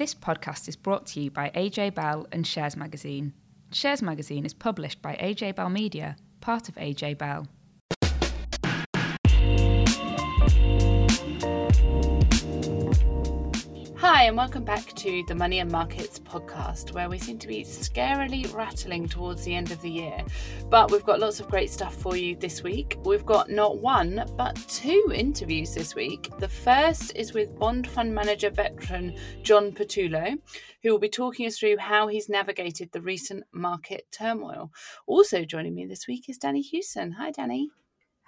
This podcast is brought to you by AJ Bell and Shares Magazine. Shares Magazine is published by AJ Bell Media, part of AJ Bell. Hi, and welcome back to the Money and Markets podcast, where we seem to be scarily rattling towards the end of the year. But we've got lots of great stuff for you this week. We've got not one, but two interviews this week. The first is with bond fund manager veteran John Pattullo, who will be talking us through how he's navigated the recent market turmoil. Also joining me this week is Danni Hewson. Hi, Danni.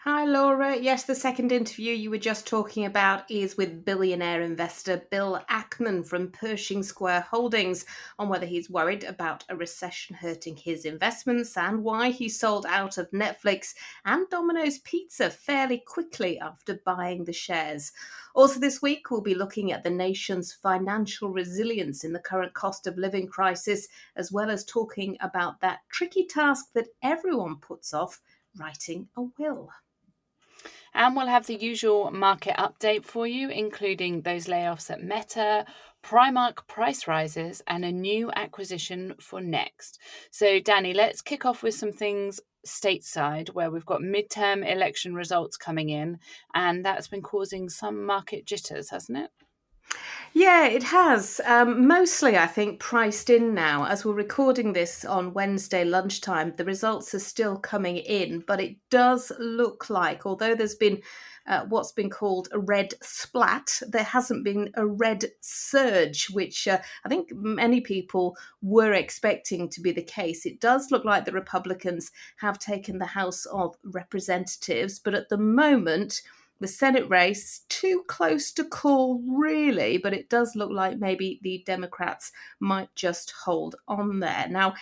Hi, Laura. Yes, the second interview you were just talking about is with billionaire investor Bill Ackman from Pershing Square Holdings on whether he's worried about a recession hurting his investments and why he sold out of Netflix and Domino's Pizza fairly quickly after buying the shares. Also, this week, we'll be looking at the nation's financial resilience in the current cost of living crisis, as well as talking about that tricky task that everyone puts off writing a will. And we'll have the usual market update for you, including those layoffs at Meta, Primark price rises, and a new acquisition for Next. So, Danni, let's kick off with some things stateside where we've got midterm election results coming in, and that's been causing some market jitters, hasn't it? Yeah, it has. Um, mostly, I think, priced in now. As we're recording this on Wednesday lunchtime, the results are still coming in, but it does look like, although there's been uh, what's been called a red splat, there hasn't been a red surge, which uh, I think many people were expecting to be the case. It does look like the Republicans have taken the House of Representatives, but at the moment, the Senate race too close to call, really, but it does look like maybe the Democrats might just hold on there. Now,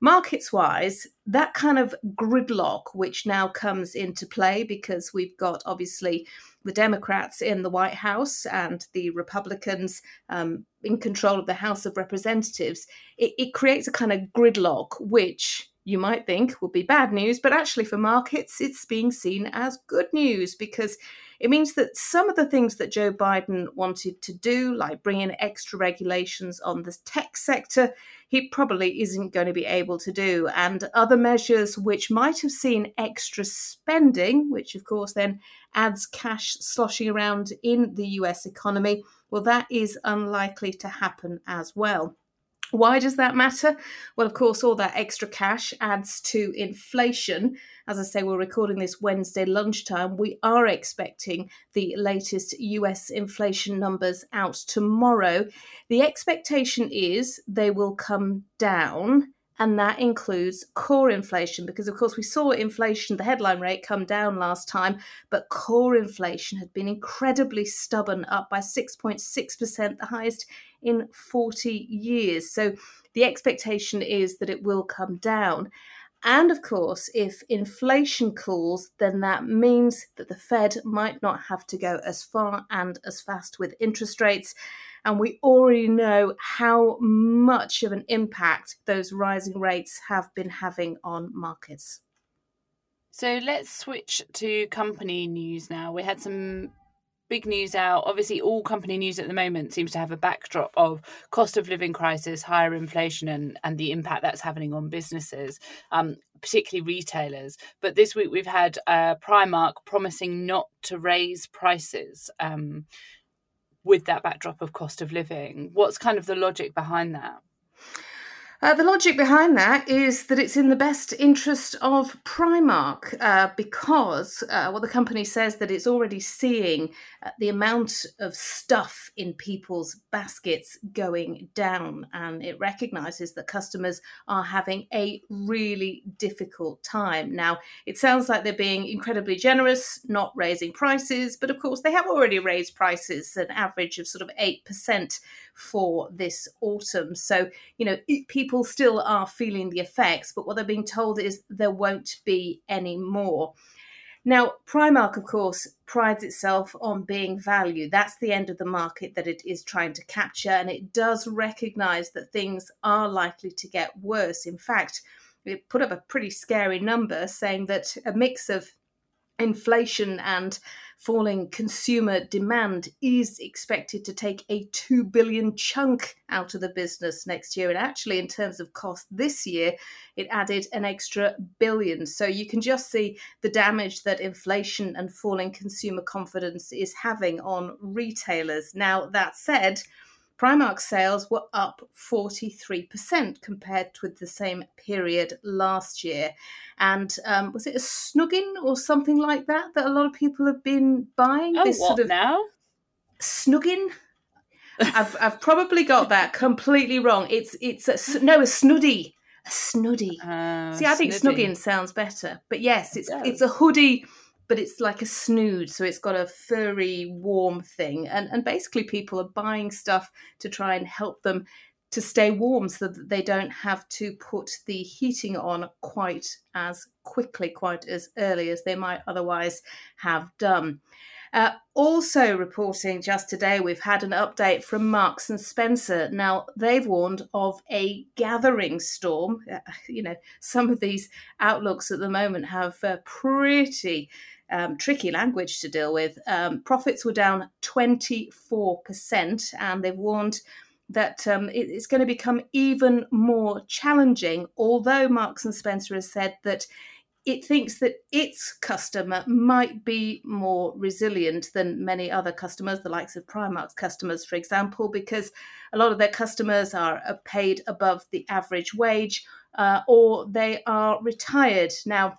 markets wise, that kind of gridlock, which now comes into play because we've got obviously the Democrats in the White House and the Republicans um, in control of the House of Representatives, it, it creates a kind of gridlock, which you might think would be bad news, but actually for markets, it's being seen as good news because it means that some of the things that Joe Biden wanted to do, like bring in extra regulations on the tech sector, he probably isn't going to be able to do. And other measures which might have seen extra spending, which of course then adds cash sloshing around in the US economy, well, that is unlikely to happen as well. Why does that matter? Well, of course, all that extra cash adds to inflation. As I say, we're recording this Wednesday lunchtime. We are expecting the latest US inflation numbers out tomorrow. The expectation is they will come down and that includes core inflation because of course we saw inflation the headline rate come down last time but core inflation had been incredibly stubborn up by 6.6% the highest in 40 years. So the expectation is that it will come down. And of course, if inflation cools, then that means that the Fed might not have to go as far and as fast with interest rates. And we already know how much of an impact those rising rates have been having on markets. So let's switch to company news now. We had some big news out. Obviously, all company news at the moment seems to have a backdrop of cost of living crisis, higher inflation, and and the impact that's having on businesses, um, particularly retailers. But this week we've had uh, Primark promising not to raise prices. Um, with that backdrop of cost of living, what's kind of the logic behind that? Uh, the logic behind that is that it's in the best interest of Primark uh, because, uh, well, the company says that it's already seeing uh, the amount of stuff in people's baskets going down, and it recognizes that customers are having a really difficult time. Now, it sounds like they're being incredibly generous, not raising prices, but of course, they have already raised prices, an average of sort of 8% for this autumn. So, you know, people still are feeling the effects, but what they're being told is there won't be any more. Now, Primark, of course, prides itself on being value. That's the end of the market that it is trying to capture, and it does recognize that things are likely to get worse. In fact, it put up a pretty scary number saying that a mix of inflation and falling consumer demand is expected to take a 2 billion chunk out of the business next year. And actually in terms of cost this year it added an extra billion. So you can just see the damage that inflation and falling consumer confidence is having on retailers. Now that said Primark sales were up 43% compared with the same period last year. And um, was it a snuggin or something like that that a lot of people have been buying? Oh, this what sort of now? Snuggin? I've, I've probably got that completely wrong. It's it's a, no a Snuddie, a Snuddie. Uh, See, I think snuggin sounds better, but yes, it's it it's a hoodie but it's like a snood, so it's got a furry, warm thing. And and basically, people are buying stuff to try and help them to stay warm, so that they don't have to put the heating on quite as quickly, quite as early as they might otherwise have done. Uh, also reporting just today, we've had an update from Marks and Spencer. Now they've warned of a gathering storm. Uh, you know, some of these outlooks at the moment have uh, pretty um, tricky language to deal with. Um, profits were down 24%, and they've warned that um, it, it's going to become even more challenging. Although Marks and Spencer has said that it thinks that its customer might be more resilient than many other customers, the likes of Primark's customers, for example, because a lot of their customers are paid above the average wage uh, or they are retired. Now,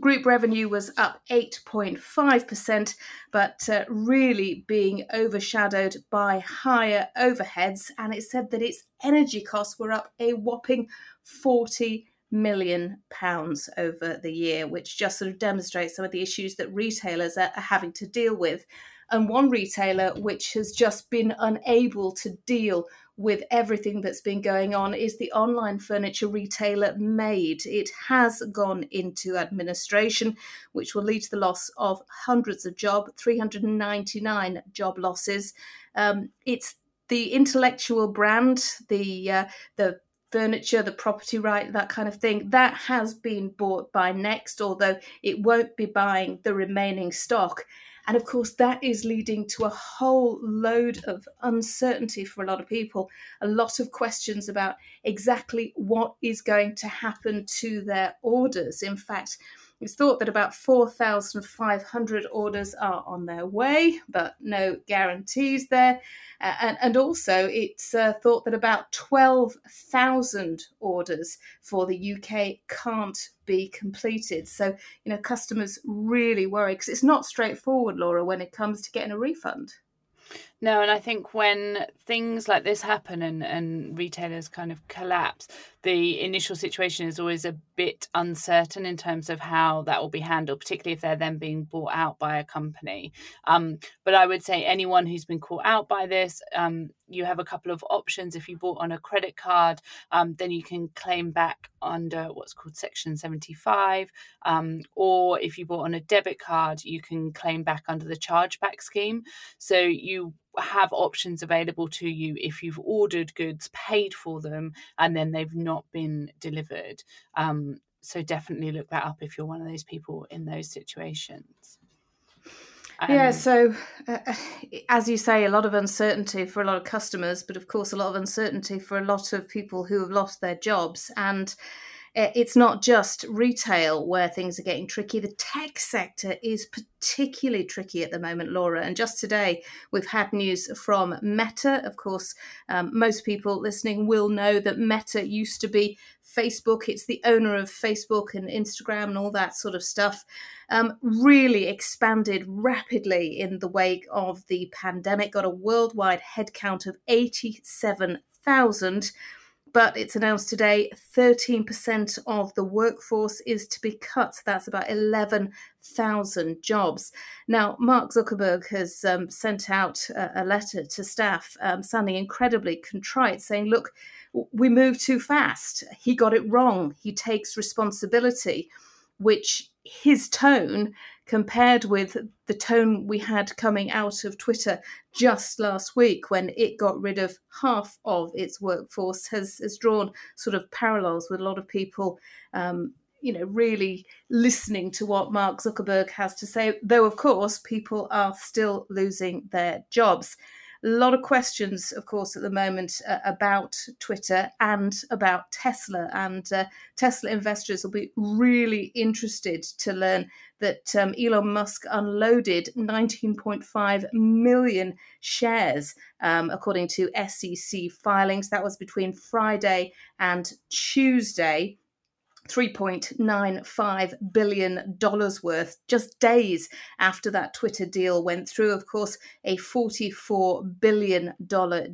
Group revenue was up 8.5%, but uh, really being overshadowed by higher overheads. And it said that its energy costs were up a whopping 40 million pounds over the year, which just sort of demonstrates some of the issues that retailers are, are having to deal with. And one retailer which has just been unable to deal with everything that's been going on is the online furniture retailer Made. It has gone into administration, which will lead to the loss of hundreds of jobs, 399 job losses. Um, it's the intellectual brand, the uh, the furniture, the property right, that kind of thing, that has been bought by Next, although it won't be buying the remaining stock. And of course, that is leading to a whole load of uncertainty for a lot of people, a lot of questions about exactly what is going to happen to their orders. In fact, it's thought that about 4,500 orders are on their way, but no guarantees there. Uh, and, and, also, it's uh, thought that about 12,000 orders for the UK can't be completed. So, you know, customers really worry because it's not straightforward, Laura, when it comes to getting a refund. No, and I think when things like this happen and, and retailers kind of collapse, the initial situation is always a bit uncertain in terms of how that will be handled, particularly if they're then being bought out by a company. Um, but I would say anyone who's been caught out by this, um, you have a couple of options. If you bought on a credit card, um, then you can claim back under what's called Section 75. Um, or if you bought on a debit card, you can claim back under the chargeback scheme. So you have options available to you if you've ordered goods, paid for them, and then they've not been delivered. Um, so definitely look that up if you're one of those people in those situations. Um, yeah, so uh, uh, as you say, a lot of uncertainty for a lot of customers, but of course, a lot of uncertainty for a lot of people who have lost their jobs. And it's not just retail where things are getting tricky. The tech sector is particularly tricky at the moment, Laura. And just today, we've had news from Meta. Of course, um, most people listening will know that Meta used to be Facebook. It's the owner of Facebook and Instagram and all that sort of stuff. Um, really expanded rapidly in the wake of the pandemic, got a worldwide headcount of 87,000 but it's announced today 13% of the workforce is to be cut. That's about 11,000 jobs. Now, Mark Zuckerberg has um, sent out a, a, letter to staff, um, sounding incredibly contrite, saying, Look, we moved too fast. He got it wrong. He takes responsibility, which his tone compared with the tone we had coming out of Twitter just last week when it got rid of half of its workforce has, has drawn sort of parallels with a lot of people um, you know, really listening to what Mark Zuckerberg has to say, though, of course, people are still losing their jobs. A lot of questions, of course, at the moment uh, about Twitter and about Tesla. And uh, Tesla investors will be really interested to learn that um, Elon Musk unloaded 19.5 million shares, um, according to SEC filings. That was between Friday and Tuesday. $3.95 billion worth just days after that Twitter deal went through. Of course, a $44 billion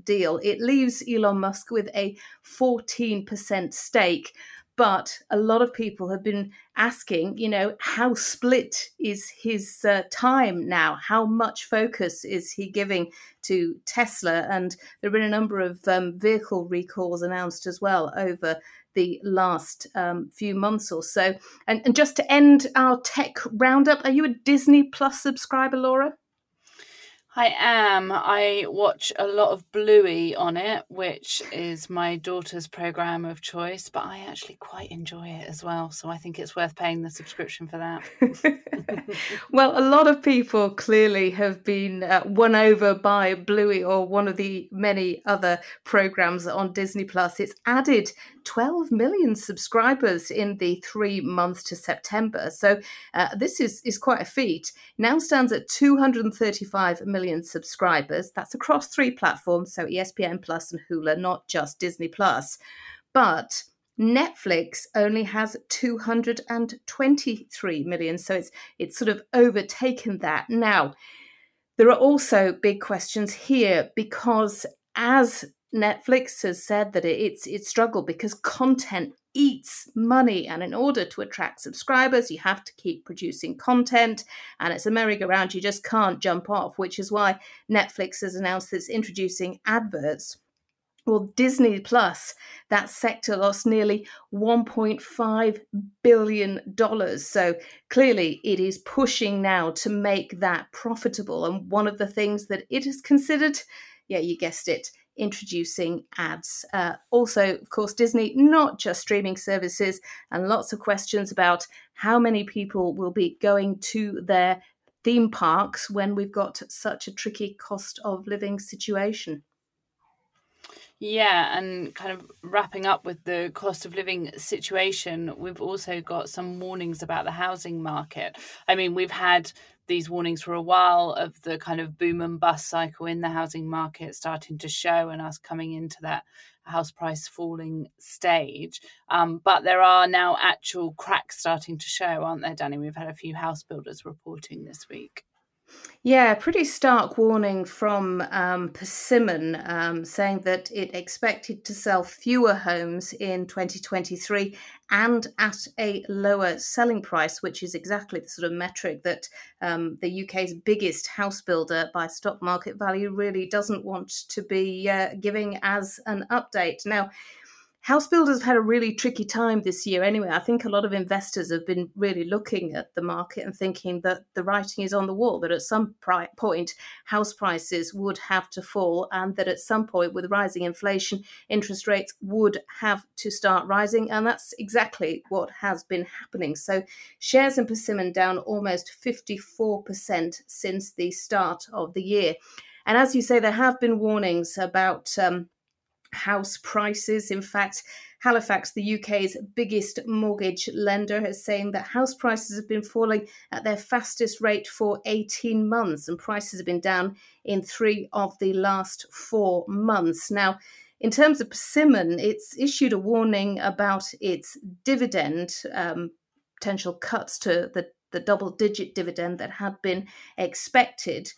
deal. It leaves Elon Musk with a 14% stake. But a lot of people have been asking, you know, how split is his uh, time now? How much focus is he giving to Tesla? And there have been a number of um, vehicle recalls announced as well over the last um, few months or so. And, and just to end our tech roundup, are you a Disney Plus subscriber, Laura? I am. I watch a lot of Bluey on it, which is my daughter's program of choice, but I actually quite enjoy it as well. So I think it's worth paying the subscription for that. well, a lot of people clearly have been uh, won over by Bluey or one of the many other programs on Disney Plus. It's added 12 million subscribers in the three months to September. So uh, this is, is quite a feat. Now stands at 235 million subscribers. That's across three platforms, so ESPN Plus and Hulu, not just Disney Plus. But Netflix only has 223 million, so it's it's sort of overtaken that. Now, there are also big questions here because as Netflix has said that it's it's struggled because content eats money, and in order to attract subscribers, you have to keep producing content, and it's a merry-go-round. You just can't jump off, which is why Netflix has announced it's introducing adverts. Well, Disney Plus, that sector lost nearly $1.5 billion. So clearly, it is pushing now to make that profitable. And one of the things that it has considered, yeah, you guessed it, introducing ads. Uh, also, of course, Disney, not just streaming services, and lots of questions about how many people will be going to their theme parks when we've got such a tricky cost of living situation. Yeah, and kind of wrapping up with the cost of living situation, we've also got some warnings about the housing market. I mean, we've had these warnings for a while of the kind of boom and bust cycle in the housing market starting to show and us coming into that house price falling stage. Um, but there are now actual cracks starting to show, aren't there, Danni? We've had a few house builders reporting this week. Yeah, pretty stark warning from um, Persimmon um, saying that it expected to sell fewer homes in 2023 and at a lower selling price, which is exactly the sort of metric that um, the UK's biggest house builder by stock market value really doesn't want to be uh, giving as an update. Now, house builders have had a really tricky time this year anyway. I think a lot of investors have been really looking at the market and thinking that the writing is on the wall, that at some pri- point house prices would have to fall, and that at some point, with rising inflation, interest rates would have to start rising. And that's exactly what has been happening. So, shares in Persimmon down almost 54% since the start of the year. And as you say, there have been warnings about. Um, house prices. In fact, Halifax, the UK's biggest mortgage lender, is saying that house prices have been falling at their fastest rate for 18 months, and prices have been down in three of the last four months. Now, in terms of Persimmon, it's issued a warning about its dividend, um, potential cuts to the, the double digit dividend that had been expected.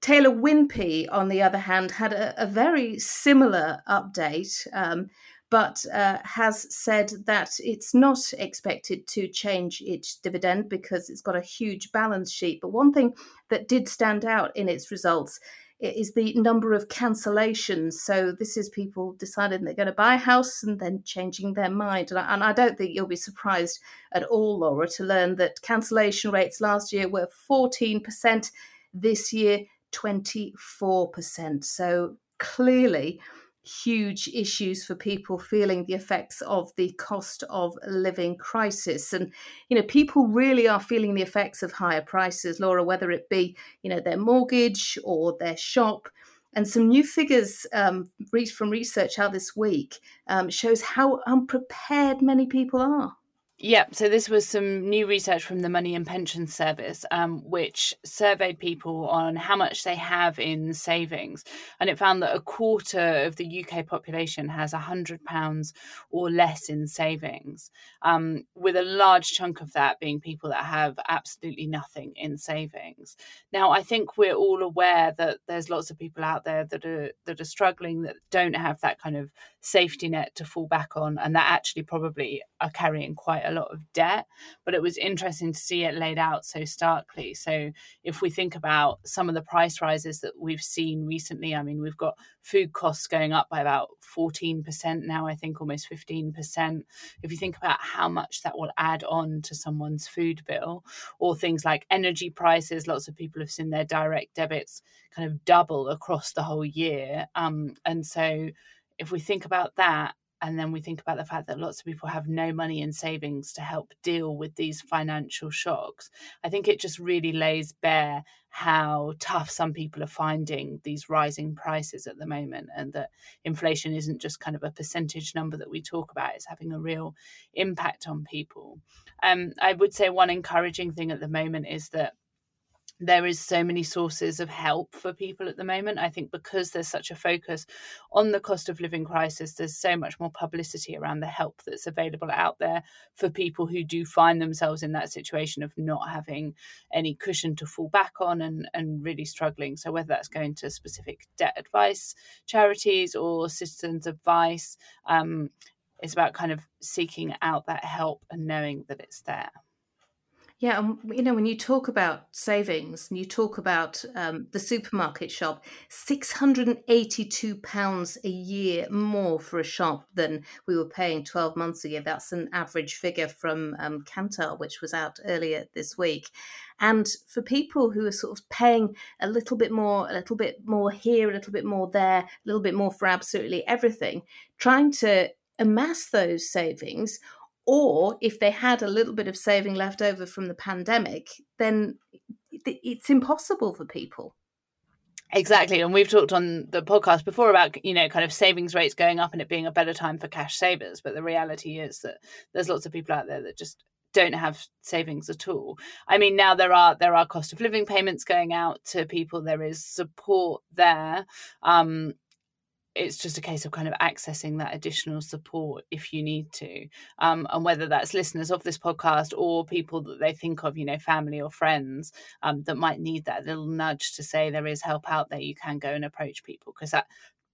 Taylor Wimpey, on the other hand, had a, a very similar update, um, but uh, has said that it's not expected to change its dividend because it's got a huge balance sheet. But one thing that did stand out in its results is the number of cancellations. So this is people deciding they're going to buy a house and then changing their mind. And I, and I, don't think you'll be surprised at all, Laura, to learn that cancellation rates last year were 14%. This year, 24%. So clearly, huge issues for people feeling the effects of the cost of living crisis. And you know people really are feeling the effects of higher prices laura whether it be you know their mortgage or their shop. And some new figures um, from research out this week um, shows how unprepared many people are yeah, so this was some new research from the Money and Pension Service, um, which surveyed people on how much they have in savings. And it found that a quarter of the UK population has £100 or less in savings, um, with a large chunk of that being people that have absolutely nothing in savings. Now, I think we're all aware that there's lots of people out there that are, that are struggling, that don't have that kind of safety net to fall back on, and that actually probably are carrying quite a lot of debt. But it was interesting to see it laid out so starkly. So if we think about some of the price rises that we've seen recently, I mean, we've got food costs going up by about 14% now, I think almost 15%. If you think about how much that will add on to someone's food bill, or things like energy prices, lots of people have seen their direct debits kind of double across the whole year. Um, and so if we think about that, and then we think about the fact that lots of people have no money in savings to help deal with these financial shocks, I think it just really lays bare how tough some people are finding these rising prices at the moment, and that inflation isn't just kind of a percentage number that we talk about, it's having a real impact on people. Um, I would say one encouraging thing at the moment is that there is so many sources of help for people at the moment. I think because there's such a focus on the cost of living crisis, there's so much more publicity around the help that's available out there for people who do find themselves in that situation of not having any cushion to fall back on and, and really struggling. So, whether that's going to specific debt advice charities or citizens advice, um, it's about kind of seeking out that help and knowing that it's there. Yeah, and you know when you talk about savings and you talk about um, the supermarket shop, six hundred and eighty-two pounds a year more for a shop than we were paying twelve months ago. That's an average figure from um, Kantar, which was out earlier this week. And for people who are sort of paying a little bit more, a little bit more here, a little bit more there, a little bit more for absolutely everything, trying to amass those savings or if they had a little bit of saving left over from the pandemic, then it's impossible for people. Exactly. And we've talked on the podcast before about, you know, kind of savings rates going up and it being a better time for cash savers. But the reality is that there's lots of people out there that just don't have savings at all. I mean, now there are there are cost of living payments going out to people. There is support there. Um, it's just a case of kind of accessing that additional support if you need to um, and whether that's listeners of this podcast or people that they think of you know family or friends um, that might need that little nudge to say there is help out there you can go and approach people because that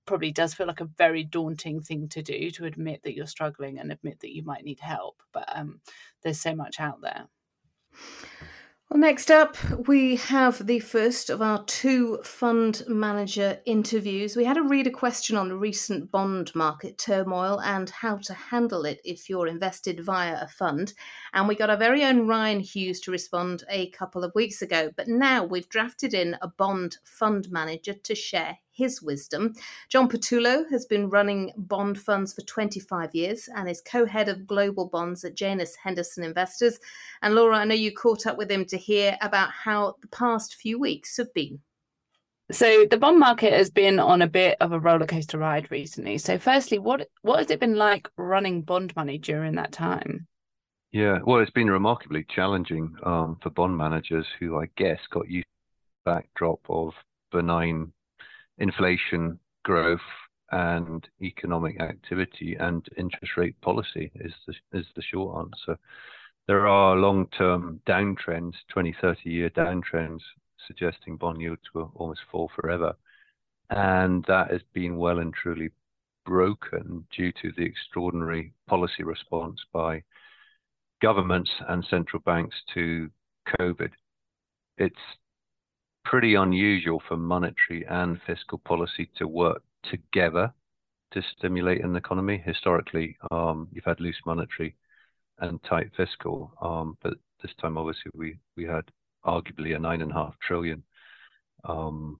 probably does feel like a very daunting thing to do to admit that you're struggling and admit that you might need help but um, there's so much out there well, next up, we have the first of our two fund manager interviews. We had a reader question on the recent bond market turmoil and how to handle it if you're invested via a fund. And we got our very own Ryan Hughes to respond a couple of weeks ago. But now we've drafted in a bond fund manager to share his wisdom. John Pattullo has been running bond funds for 25 years and is co head of global bonds at Janus Henderson Investors. And Laura, I know you caught up with him to hear about how the past few weeks have been. So the bond market has been on a bit of a roller coaster ride recently. So firstly, what what has it been like running bond money during that time? Yeah, well, it's been remarkably challenging um, for bond managers who, I guess, got used to the backdrop of benign inflation growth and economic activity and interest rate policy is the, is the short answer. There are long-term downtrends, 20, 30 year downtrends suggesting bond yields will almost fall forever. And that has been well and truly broken due to the extraordinary policy response by governments and central banks to COVID. It's pretty unusual for monetary and fiscal policy to work together to stimulate an economy. Historically, um, you've had loose monetary and tight fiscal, um, but this time, obviously, we we had arguably a nine and a half trillion um,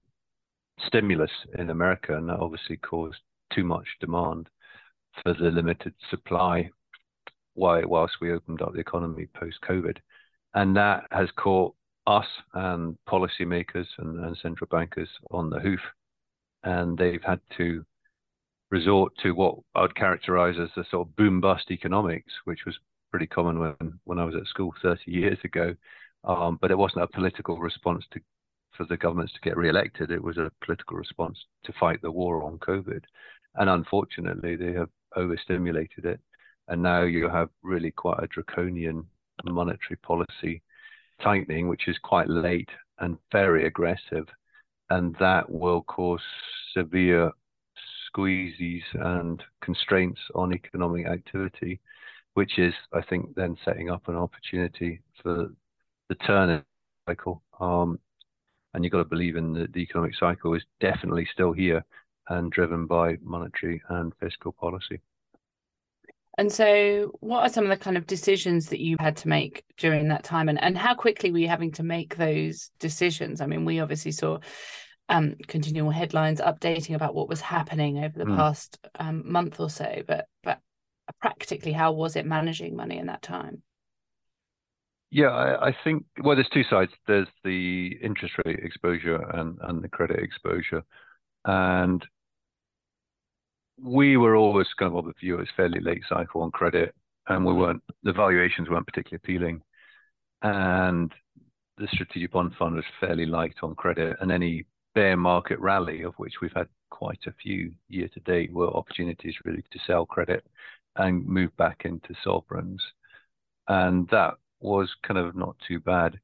stimulus in America, and that obviously caused too much demand for the limited supply whilst we opened up the economy post COVID. And that has caught us and policymakers and, and central bankers on the hoof. And they've had to resort to what I'd characterize as the sort of boom bust economics, which was pretty common when, when I was at school 30 years ago. Um, but it wasn't a political response to for the governments to get re-elected. It was a political response to fight the war on COVID. And unfortunately, they have overstimulated it. And now you have really quite a draconian monetary policy tightening, which is quite late and very aggressive. And that will cause severe squeezes and constraints on economic activity, which is, I think, then setting up an opportunity for the turn cycle. Um, and you've got to believe in the, the economic cycle is definitely still here and driven by monetary and fiscal policy. And so, what are some of the kind of decisions that you had to make during that time, and, and how quickly were you having to make those decisions? I mean, we obviously saw um, continual headlines updating about what was happening over the mm. past um, month or so, but but practically, how was it managing money in that time? Yeah, I, I think well, there's two sides. There's the interest rate exposure and and the credit exposure, and we were always kind of of the view as fairly late cycle on credit, and we weren't the valuations weren't particularly appealing, and the strategic bond fund was fairly light on credit, and any bear market rally of which we've had quite a few year to date were opportunities really to sell credit and move back into sovereigns, and that was kind of not too bad.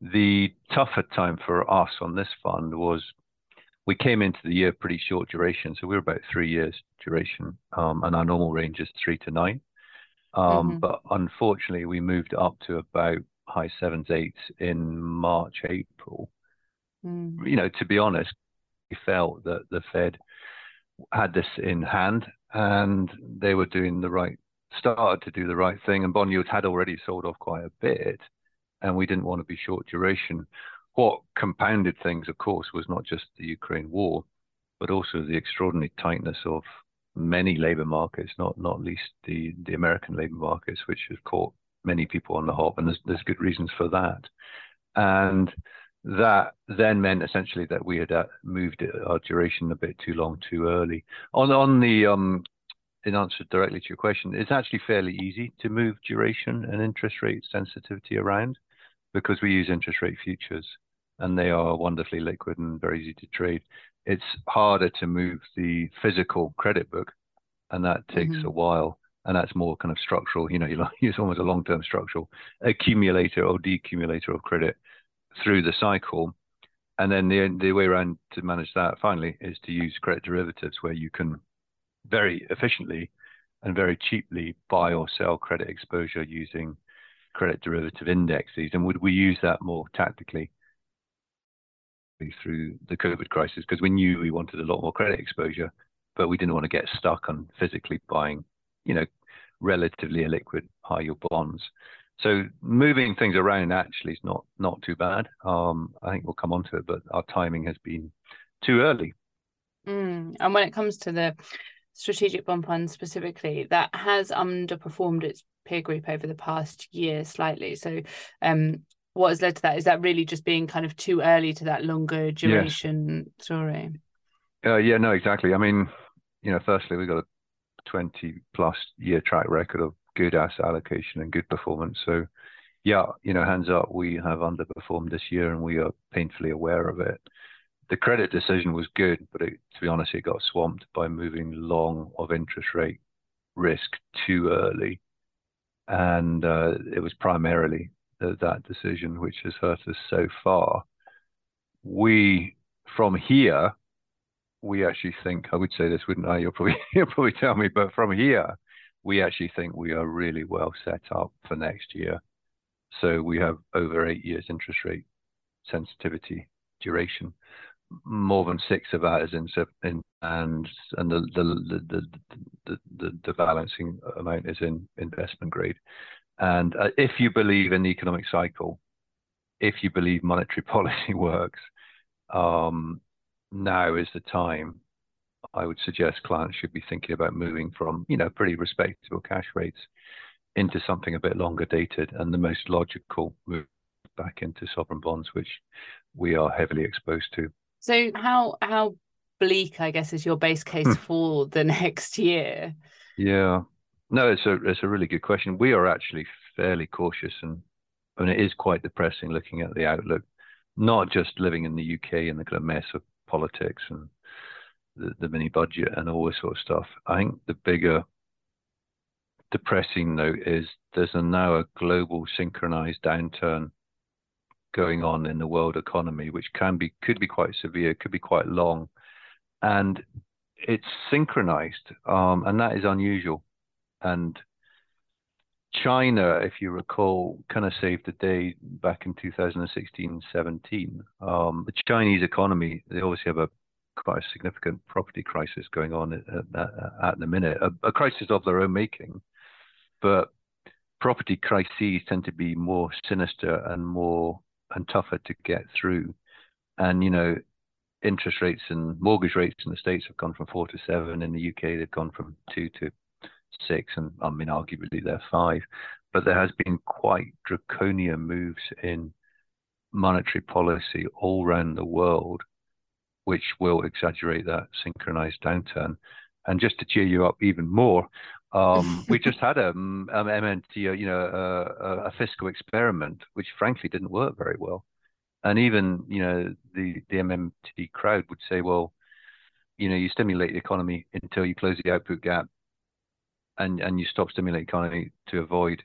The tougher time for us on this fund was we came into the year pretty short duration, so we were about three years duration, um, and our normal range is three to nine. Um, mm-hmm. But unfortunately, we moved up to about high sevens, eights in March, April. Mm. You know, to be honest, we felt that the Fed had this in hand and they were doing the right started to do the right thing, and bond yields had already sold off quite a bit, and we didn't want to be short duration. What compounded things, of course, was not just the Ukraine war, but also the extraordinary tightness of many labor markets, not not least the the American labor markets, which has caught many people on the hop, and there's there's good reasons for that. And that then meant essentially that we had uh, moved our duration a bit too long, too early. On on the um, in answer directly to your question, it's actually fairly easy to move duration and interest rate sensitivity around because we use interest rate futures and they are wonderfully liquid and very easy to trade. It's harder to move the physical credit book, and that takes mm-hmm. a while. And that's more kind of structural, you know, it's almost a long term structural accumulator or decumulator of credit through the cycle. And then the, the way around to manage that finally is to use credit derivatives where you can very efficiently and very cheaply buy or sell credit exposure using credit derivative indexes? And would we use that more tactically through the COVID crisis? Because we knew we wanted a lot more credit exposure, but we didn't want to get stuck on physically buying, you know, relatively illiquid high yield bonds. So moving things around actually is not not too bad. Um, I think we'll come on to it, but our timing has been too early. Mm. And when it comes to the strategic bond fund specifically that has underperformed its peer group over the past year slightly. So, um, what has led to that? Is that really just being kind of too early to that longer duration yes. story? Uh, yeah, no, exactly. I mean, you know, firstly, we've got a 20 plus year track record of good asset allocation and good performance. So, yeah, you know, hands up, we have underperformed this year and we are painfully aware of it the credit decision was good, but it, to be honest, it got swamped by moving long of interest rate risk too early. And uh, it was primarily that decision which has hurt us so far. We, from here, we actually think, I would say this, wouldn't I? You'll probably, you'll probably tell me, but from here, we actually think we are really well set up for next year. So we have over eight years interest rate sensitivity duration more than six of that is in, in and and the the, the the the the balancing amount is in investment grade. And uh, if you believe in the economic cycle, if you believe monetary policy works, um, now is the time, I would suggest clients should be thinking about moving from, you know, pretty respectable cash rates into something a bit longer dated, and the most logical move back into sovereign bonds, which we are heavily exposed to. So how how bleak, I guess, is your base case hmm. for the next year? Yeah, no, it's a it's a really good question. We are actually fairly cautious, and I mean it is quite depressing looking at the outlook. Not just living in the UK and the kind of mess of politics and the, the mini budget and all this sort of stuff. I think the bigger depressing note is there's a now a global synchronized downturn going on in the world economy, which can be could be quite severe, could be quite long, and it's synchronized, um, and that is unusual. And China, if you recall, kind of saved the day back in 2016 17. Um, the Chinese economy, they obviously have a quite a significant property crisis going on at, at, at the minute, a, a, crisis of their own making. But property crises tend to be more sinister and more and tougher to get through. And you know, interest rates and mortgage rates in the states have gone from four to seven. In the UK, they've gone from two to six, and I mean, arguably they're five. But there has been quite draconian moves in monetary policy all around the world, which will exaggerate that synchronized downturn. And just to cheer you up even more, um, we just had a, um, um MMT, you know, a, a, fiscal experiment, which frankly didn't work very well. And even, you know, the, the MMT crowd would say, well, you know, you stimulate the economy until you close the output gap and, and you stop stimulating the economy to avoid,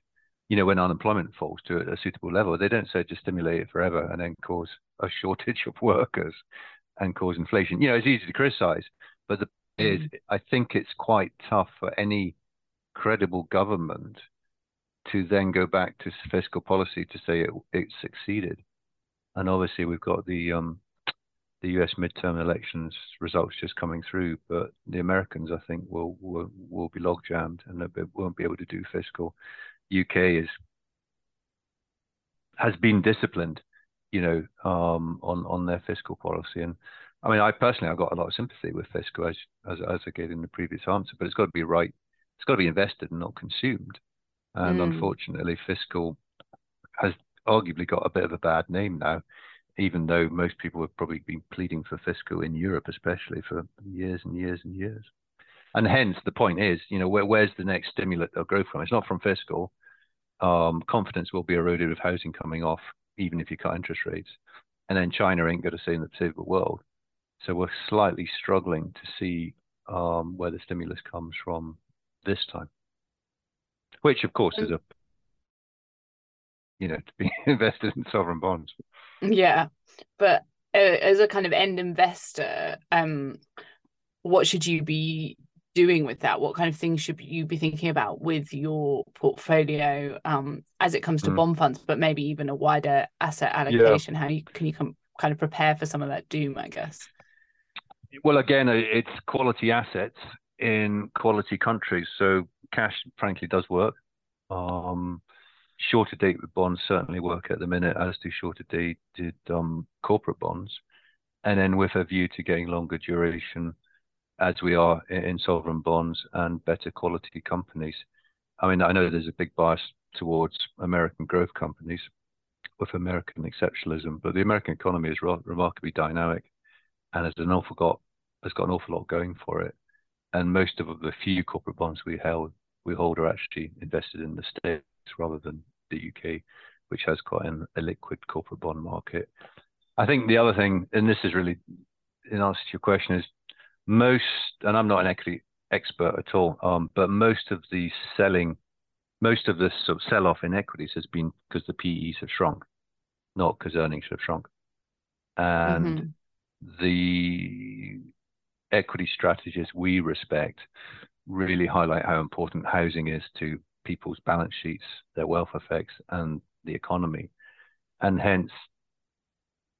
you know, when unemployment falls to a, a suitable level. They don't say just stimulate it forever and then cause a shortage of workers and cause inflation. You know, it's easy to criticize, but the is mm. I think it's quite tough for any credible government to then go back to fiscal policy to say it, it succeeded. And obviously, we've got the um, the U.S. midterm elections results just coming through, but the Americans, I think, will will, will be log jammed and they won't be able to do fiscal. UK is has been disciplined, you know, um, on on their fiscal policy. And I mean, I personally, I've got a lot of sympathy with fiscal, as as, as I gave in the previous answer, but it's got to be right it's got to be invested and not consumed. And mm. unfortunately, fiscal has arguably got a bit of a bad name now, even though most people have probably been pleading for fiscal in Europe, especially for years and years and years. And hence, the point is, you know, where, where's the next stimulant of growth from? It's not from fiscal. Um, confidence will be eroded with housing coming off, even if you cut interest rates. And then China ain't going to see in the disabled world. So we're slightly struggling to see um, where the stimulus comes from this time, which of course is a you know to be invested in sovereign bonds. Yeah, but uh, as a kind of end investor, um, what should you be doing with that? What kind of things should you be thinking about with your portfolio um, as it comes to mm. bond funds, but maybe even a wider asset allocation? Yeah. How you, can you come, kind of prepare for some of that doom? I guess. Well, again, it's quality assets in quality countries. So cash, frankly, does work. Um, shorter date bonds certainly work at the minute, as do shorter dated um, corporate bonds. And then with a view to getting longer duration, as we are in, in sovereign bonds and better quality companies. I mean, I know there's a big bias towards American growth companies with American exceptionalism, but the American economy is remarkably dynamic and has an awful got has got an awful lot going for it and most of the few corporate bonds we held we hold are actually invested in the states rather than the UK, which has quite an, a liquid corporate bond market. I think the other thing, and this is really in answer to your question, is most, and I'm not an equity expert at all, um, but most of the selling, most of the sort of sell-off in equities has been because the PEs have shrunk, not because earnings have shrunk, and mm-hmm. the equity strategies we respect really highlight how important housing is to people's balance sheets, their wealth effects, and the economy. And hence,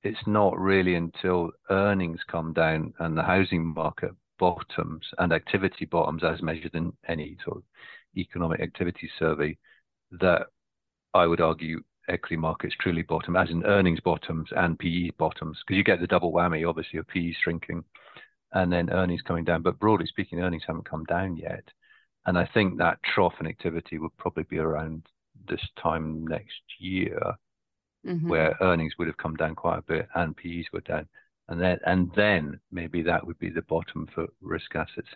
it's not really until earnings come down and the housing market bottoms and activity bottoms, as measured in any sort of economic activity survey, that I would argue equity markets truly bottom, as in earnings bottoms and PE bottoms, because you get the double whammy, obviously, of PE shrinking and then earnings coming down. But broadly speaking, earnings haven't come down yet. And I think that trough in activity would probably be around this time next year, mm-hmm. where earnings would have come down quite a bit and PEs were down. And then, and then maybe that would be the bottom for risk assets.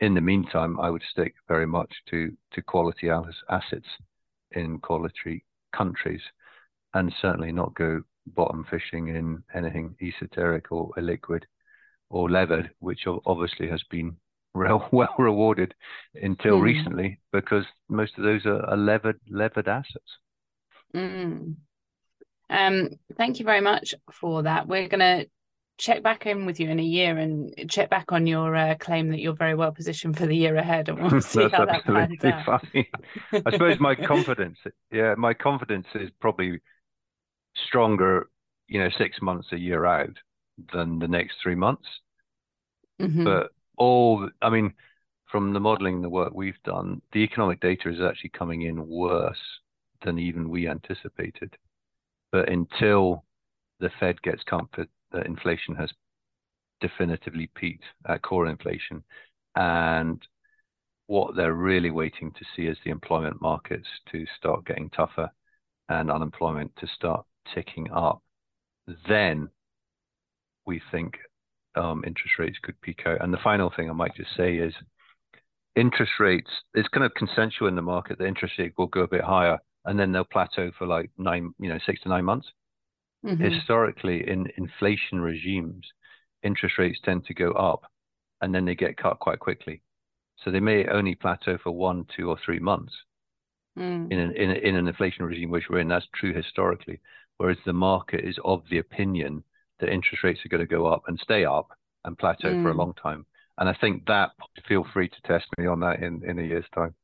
In the meantime, I would stick very much to, to quality assets in quality countries and certainly not go bottom fishing in anything esoteric or illiquid or levered, which obviously has been well, well rewarded until mm. recently because most of those are, are levered levered assets. Mm. Um, thank you very much for that. We're going to check back in with you in a year and check back on your uh, claim that you're very well positioned for the year ahead, and we'll see how that pans out. I suppose my confidence, yeah, my confidence is probably stronger, you know, six months a year out than the next three months. Mm-hmm. But all, I mean, from the modeling the work we've done, the economic data is actually coming in worse than even we anticipated. But until the Fed gets comfort that inflation has definitively peaked at core inflation, and what they're really waiting to see is the employment markets to start getting tougher and unemployment to start ticking up, then we think um, interest rates could peak out. And the final thing I might just say is interest rates, it's kind of consensual in the market that interest rate will go a bit higher and then they'll plateau for like nine, you know, six to nine months. Mm-hmm. Historically, in inflation regimes, interest rates tend to go up and then they get cut quite quickly. So they may only plateau for one, two, or three months. Mm. In, an, in, in an inflation regime which we're in, that's true historically. Whereas the market is of the opinion that interest rates are going to go up and stay up and plateau mm. for a mm. long time. And I think that feel free to test me on that in, in a year's time.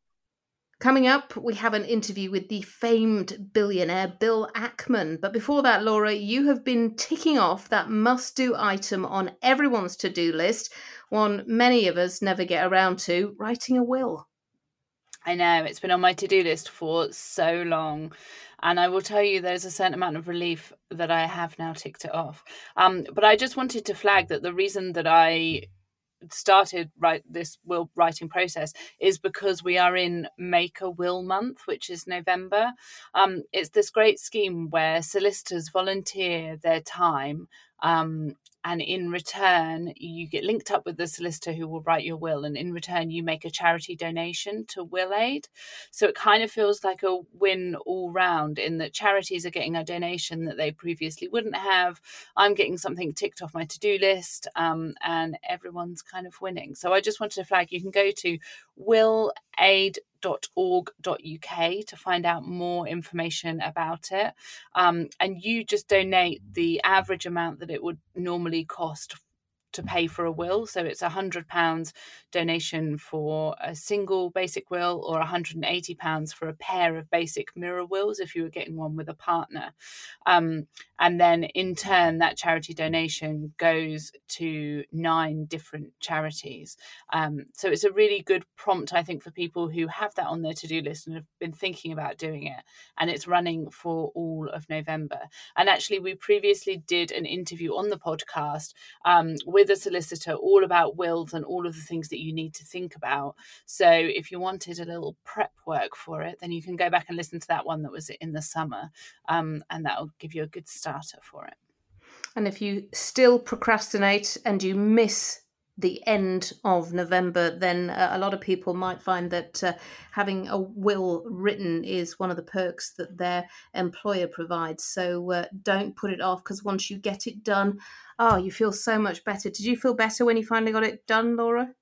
Coming up, we have an interview with the famed billionaire Bill Ackman. But before that, Laura, you have been ticking off that must do item on everyone's to do list, one many of us never get around to writing a will. I know, it's been on my to do list for so long. And I will tell you, there's a certain amount of relief that I have now ticked it off. Um, but I just wanted to flag that the reason that I started write this will writing process is because we are in make a will month which is november um, it's this great scheme where solicitors volunteer their time um, and in return you get linked up with the solicitor who will write your will and in return you make a charity donation to will aid. So it kind of feels like a win all round in that charities are getting a donation that they previously wouldn't have. I'm getting something ticked off my to-do list um, and everyone's kind of winning. So i just wanted to flag you can go to will aid www.org.uk to find out more information about it. Um, and you just donate the average amount that it would normally cost to pay for a will. So it's a hundred pounds donation for a single basic will, or hundred and eighty pounds for a pair of basic mirror wills if you were getting one with a partner. Um, and then in turn, that charity donation goes to nine different charities. Um, so it's a really good prompt, I think, for people who have that on their to do list and have been thinking about doing it. And it's running for all of November. And actually, we previously did an interview on the podcast um, with with a solicitor all about wills and all of the things that you need to think about. So if you wanted a little prep work for it, then you can go back and listen to that one that was in the summer, um, and that'll give you a good starter for it. And if you still procrastinate and you miss the end of November, then uh, a lot of people might find that uh, having a will written is one of the perks that their employer provides. So uh, don't put it off because once you get it done, oh, you feel so much better. Did you feel better when you finally got it done, Laura?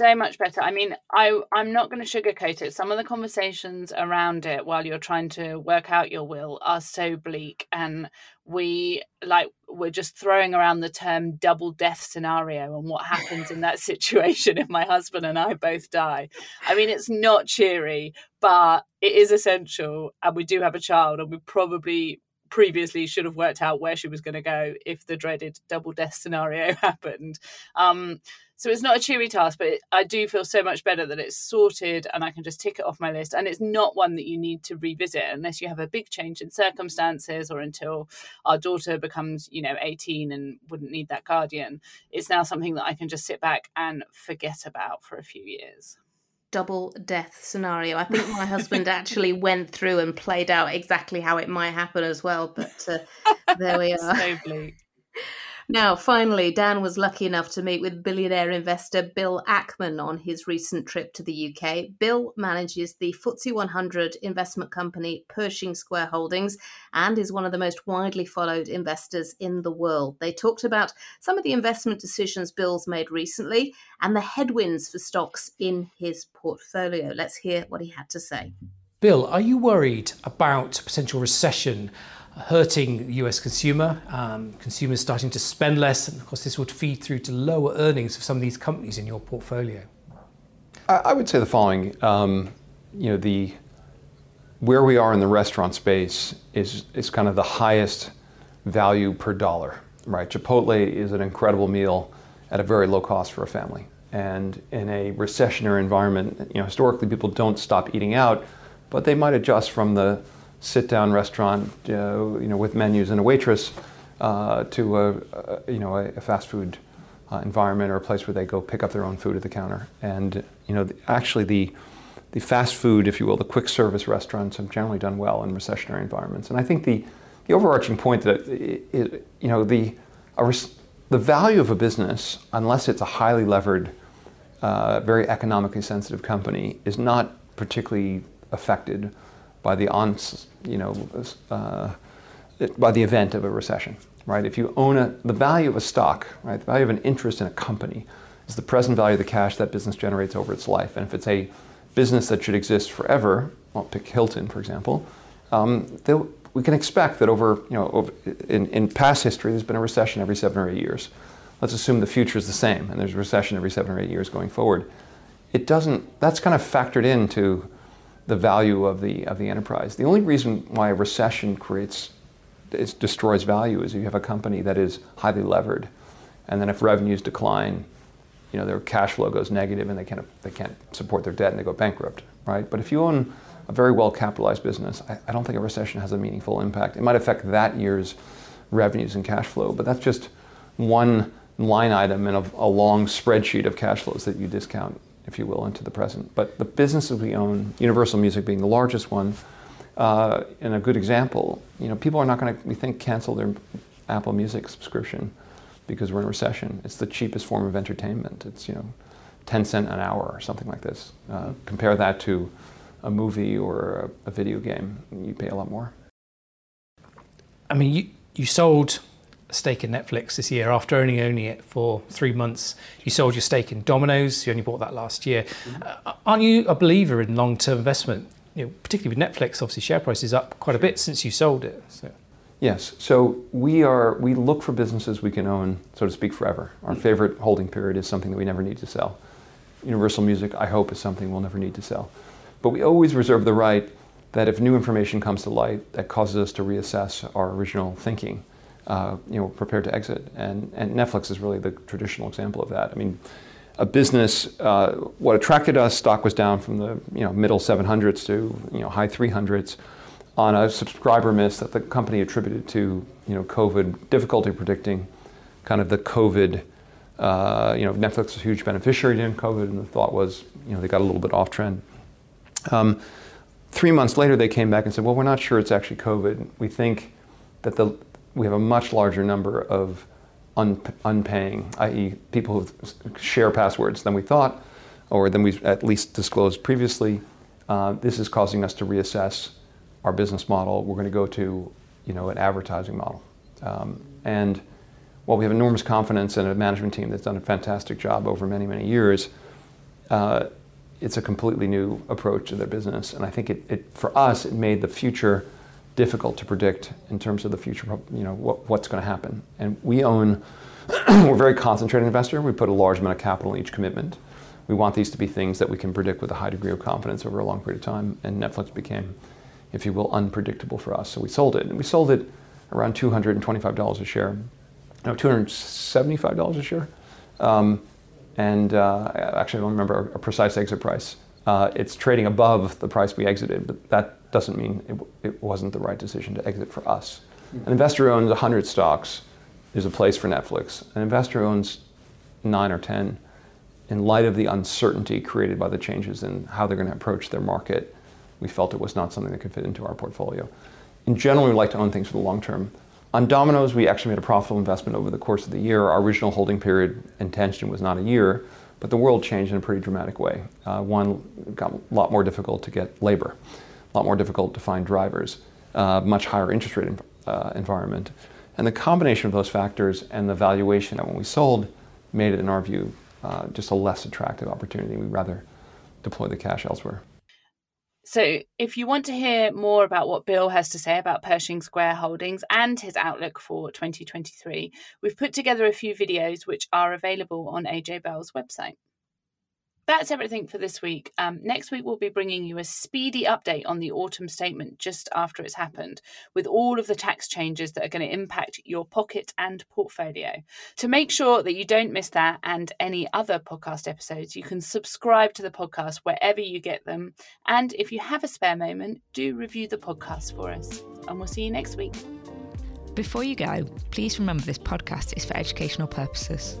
So much better. I mean, I I'm not going to sugarcoat it. Some of the conversations around it while you're trying to work out your will are so bleak, and we like we're just throwing around the term double death scenario and what happens in that situation if my husband and I both die. I mean, it's not cheery, but it is essential, and we do have a child, and we probably previously should have worked out where she was going to go if the dreaded double death scenario happened. Um, so it's not a cheery task, but I do feel so much better that it's sorted and I can just tick it off my list. And it's not one that you need to revisit unless you have a big change in circumstances or until our daughter becomes, you know, 18 and wouldn't need that guardian. It's now something that I can just sit back and forget about for a few years double death scenario. I think my husband actually went through and played out exactly how it might happen as well. But uh, there we are. so bleak. Now, finally, Dan was lucky enough to meet with billionaire investor Bill Ackman on his recent trip to the UK. Bill manages the FTSE 100 investment company Pershing Square Holdings and is one of the most widely followed investors in the world. They talked about some of the investment decisions Bill's made recently and the headwinds for stocks in his portfolio. Let's hear what he had to say. Bill, are you worried about potential recession hurting US consumer, um, consumers starting to spend less, and of course, this would feed through to lower earnings for some of these companies in your portfolio. I, I would say the following: um, you know, the where we are in the restaurant space is is kind of the highest value per dollar, right? Chipotle is an incredible meal at a very low cost for a family, and in a recessionary environment, you know, historically people don't stop eating out, but they might adjust from the sit-down restaurant, uh, you know, with menus and a waitress, uh, to a, a, you know a, fast food uh, environment or a place where they go pick up their own food at the counter. And you know, the, actually the the fast food, if you will, the quick service restaurants have generally done well in recessionary environments. And I think the the overarching point that it, it, you know the res- the value of a business, unless it's a highly levered, uh, very economically sensitive company, is not particularly affected by the on, you know, uh, by the event of a recession, right? If you own a, the value of a stock, right, the value of an interest in a company is the present value of the cash that business generates over its life. And if it's a business that should exist forever, I'll pick Hilton, for example, um, we can expect that over, you know, over, in, in past history, there's been a recession every seven or eight years. Let's assume the future is the same, and there's a recession every seven or eight years going forward. It doesn't, that's kind of factored into the value of the of the enterprise. The only reason why a recession creates it destroys value is if you have a company that is highly levered, and then if revenues decline, you know their cash flow goes negative and they can't they can't support their debt and they go bankrupt, right? But if you own a very well capitalized business, I, I don't think a recession has a meaningful impact. It might affect that year's revenues and cash flow, but that's just one line item in a, a long spreadsheet of cash flows that you discount if you will, into the present. But the businesses we own, Universal Music being the largest one, uh, and a good example, you know, people are not going to, we think, cancel their Apple Music subscription because we're in a recession. It's the cheapest form of entertainment. It's, you know, 10 cent an hour or something like this. Uh, compare that to a movie or a, a video game, you pay a lot more. I mean, you, you sold stake in Netflix this year after only owning it for three months. You sold your stake in Domino's. You only bought that last year. Mm-hmm. Uh, aren't you a believer in long-term investment? You know, particularly with Netflix, obviously share price is up quite a bit since you sold it. So. Yes. So we are we look for businesses we can own, so to speak, forever. Our mm-hmm. favorite holding period is something that we never need to sell. Universal Music, I hope, is something we'll never need to sell. But we always reserve the right that if new information comes to light that causes us to reassess our original thinking, uh, you know, prepared to exit. And, and Netflix is really the traditional example of that. I mean, a business, uh, what attracted us, stock was down from the you know middle 700s to you know high 300s on a subscriber miss that the company attributed to you know COVID, difficulty predicting kind of the COVID. Uh, you know, Netflix was a huge beneficiary during COVID, and the thought was, you know, they got a little bit off trend. Um, three months later, they came back and said, well, we're not sure it's actually COVID. We think that the we have a much larger number of un- unpaying, i.e., people who share passwords than we thought, or than we've at least disclosed previously. Uh, this is causing us to reassess our business model. We're going to go to, you know, an advertising model. Um, and while we have enormous confidence in a management team that's done a fantastic job over many, many years, uh, it's a completely new approach to their business. And I think it, it, for us, it made the future difficult to predict in terms of the future, you know, what, what's going to happen. And we own, we're a very concentrated investor. We put a large amount of capital in each commitment. We want these to be things that we can predict with a high degree of confidence over a long period of time. And Netflix became, if you will, unpredictable for us. So we sold it. And we sold it around $225 a share. No, $275 a share. Um, and uh, actually, I don't remember a precise exit price. Uh, it's trading above the price we exited, but that doesn't mean it, it wasn't the right decision to exit for us. An investor owns 100 stocks, is a place for Netflix. An investor owns nine or 10. In light of the uncertainty created by the changes in how they're going to approach their market, we felt it was not something that could fit into our portfolio. In general, we like to own things for the long term. On Domino's, we actually made a profitable investment over the course of the year. Our original holding period intention was not a year, but the world changed in a pretty dramatic way. Uh, one, got a lot more difficult to get labor, a lot more difficult to find drivers, uh, much higher interest rate uh, environment. And the combination of those factors and the valuation that when we sold made it, in our view, uh, just a less attractive opportunity. We'd rather deploy the cash elsewhere. So, if you want to hear more about what Bill has to say about Pershing Square Holdings and his outlook for 2023, we've put together a few videos which are available on AJ Bell's website that's everything for this week. Um, next week, we'll be bringing you a speedy update on the autumn statement just after it's happened, with all of the tax changes that are going to impact your pocket and portfolio. To make sure that you don't miss that and any other podcast episodes, you can subscribe to the podcast wherever you get them. And if you have a spare moment, do review the podcast for us. And we'll see you next week. Before you go, please remember this podcast is for educational purposes